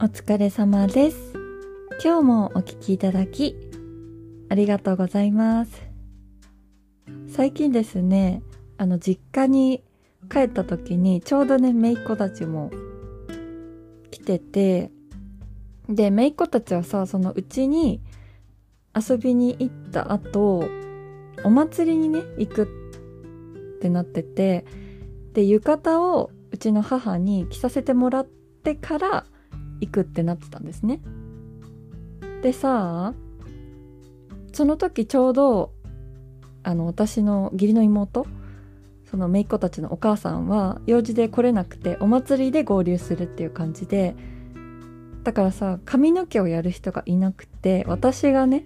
お疲れ様です。今日もお聞きいただき、ありがとうございます。最近ですね、あの、実家に帰った時に、ちょうどね、姪っ子たちも来てて、で、姪っ子たちはさ、そのうちに遊びに行った後、お祭りにね、行くってなってて、で、浴衣をうちの母に着させてもらってから行くってなってたんですね。でさ、その時ちょうど、あの、私の義理の妹、その姪っ子たちのお母さんは用事で来れなくてお祭りで合流するっていう感じで、だからさ、髪の毛をやる人がいなくて、私がね、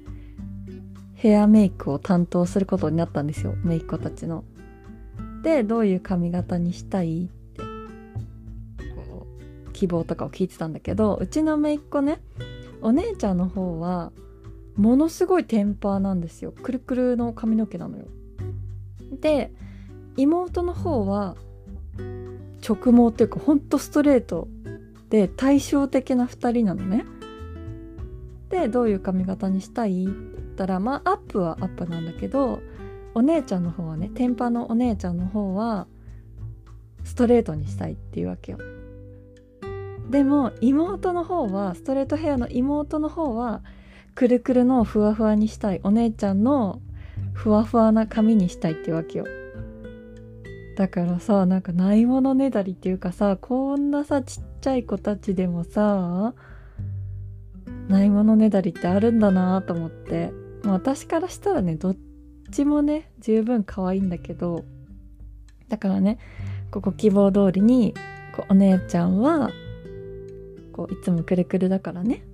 ヘアメイクを担当することになったんですよ、姪っ子たちの。で、どういう髪型にしたいっ、希望とかを聞いてたんだけど、うちの姪っ子ね、お姉ちゃんの方は、ものすごいテンパーなんですよ。くるくるの髪の毛なのよ。で、妹の方は、直毛っていうか、ほんとストレートで対照的な2人なのね。で、どういう髪型にしたいって言ったら、まあ、アップはアップなんだけど、お姉ちゃんの方はね、テンパのお姉ちゃんの方は、ストレートにしたいっていうわけよ。でも、妹の方は、ストレートヘアの妹の方は、くるくるのふわふわにしたい。お姉ちゃんのふわふわな髪にしたいってわけよ。だからさ、なんかないものねだりっていうかさ、こんなさ、ちっちゃい子たちでもさ、ないものねだりってあるんだなと思って。まあ私からしたらね、どっちもね、十分可愛いんだけど、だからね、ここ希望通りに、こうお姉ちゃんは、こういつもくるくるだからね、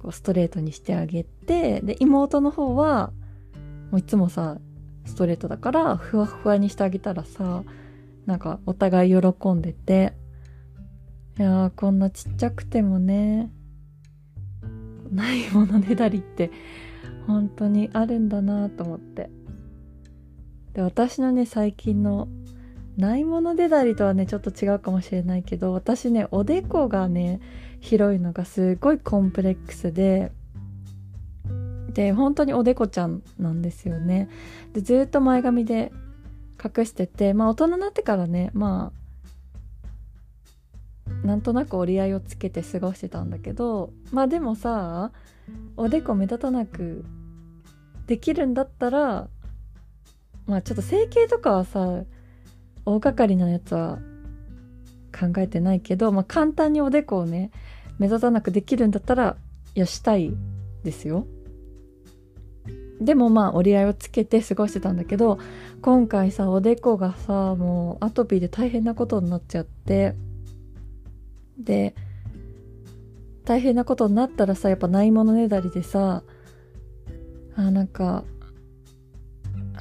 こうストレートにしてあげて、で、妹の方は、もういつもさ、ストレートだから、ふわふわにしてあげたらさ、なんかお互い喜んでて、いやー、こんなちっちゃくてもね、ないものねだりって、本当にあるんだなと思って。で、私のね、最近の、ないものねだりとはね、ちょっと違うかもしれないけど、私ね、おでこがね、広いのがすごいコンプレックスで、で、本当におでこちゃんなんですよね。で、ずっと前髪で隠してて、まあ大人になってからね、まあ、なんとなく折り合いをつけて過ごしてたんだけど、まあでもさ、おでこ目立たなくできるんだったら、まあちょっと整形とかはさ、大掛かりなやつは考えてないけど、まあ簡単におでこをね、目立たなくできるんだったら、いや、したいですよ。でもまあ折り合いをつけて過ごしてたんだけど、今回さ、おでこがさ、もうアトピーで大変なことになっちゃって、で、大変なことになったらさ、やっぱないものねだりでさ、あ、なんか、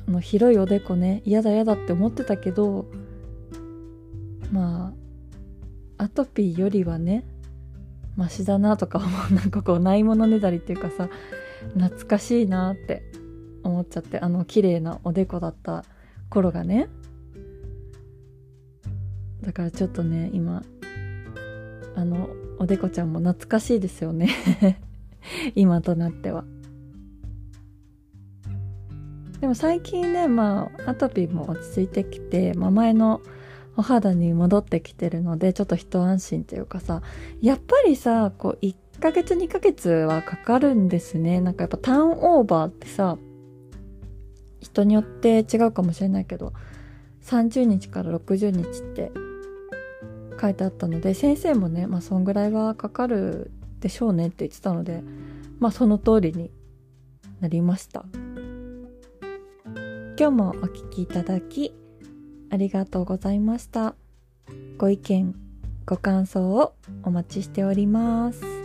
の、広いおでこね、嫌だ嫌だって思ってたけど、まあ、アトピーよりはね、マシだなとか思う、なんかこう、ないものねだりっていうかさ、懐かしいなって思っちゃって、あの、綺麗なおでこだった頃がね。だからちょっとね、今、あの、おでこちゃんも懐かしいですよね。今となっては。でも最近ね、まあ、アトピーも落ち着いてきて、まあ前のお肌に戻ってきてるので、ちょっと一安心というかさ、やっぱりさ、こう、1ヶ月2ヶ月はかかるんですね。なんかやっぱターンオーバーってさ、人によって違うかもしれないけど、30日から60日って書いてあったので、先生もね、まあそんぐらいはかかるでしょうねって言ってたので、まあその通りになりました。今日もお聞きいただき、ありがとうございました。ご意見、ご感想をお待ちしております。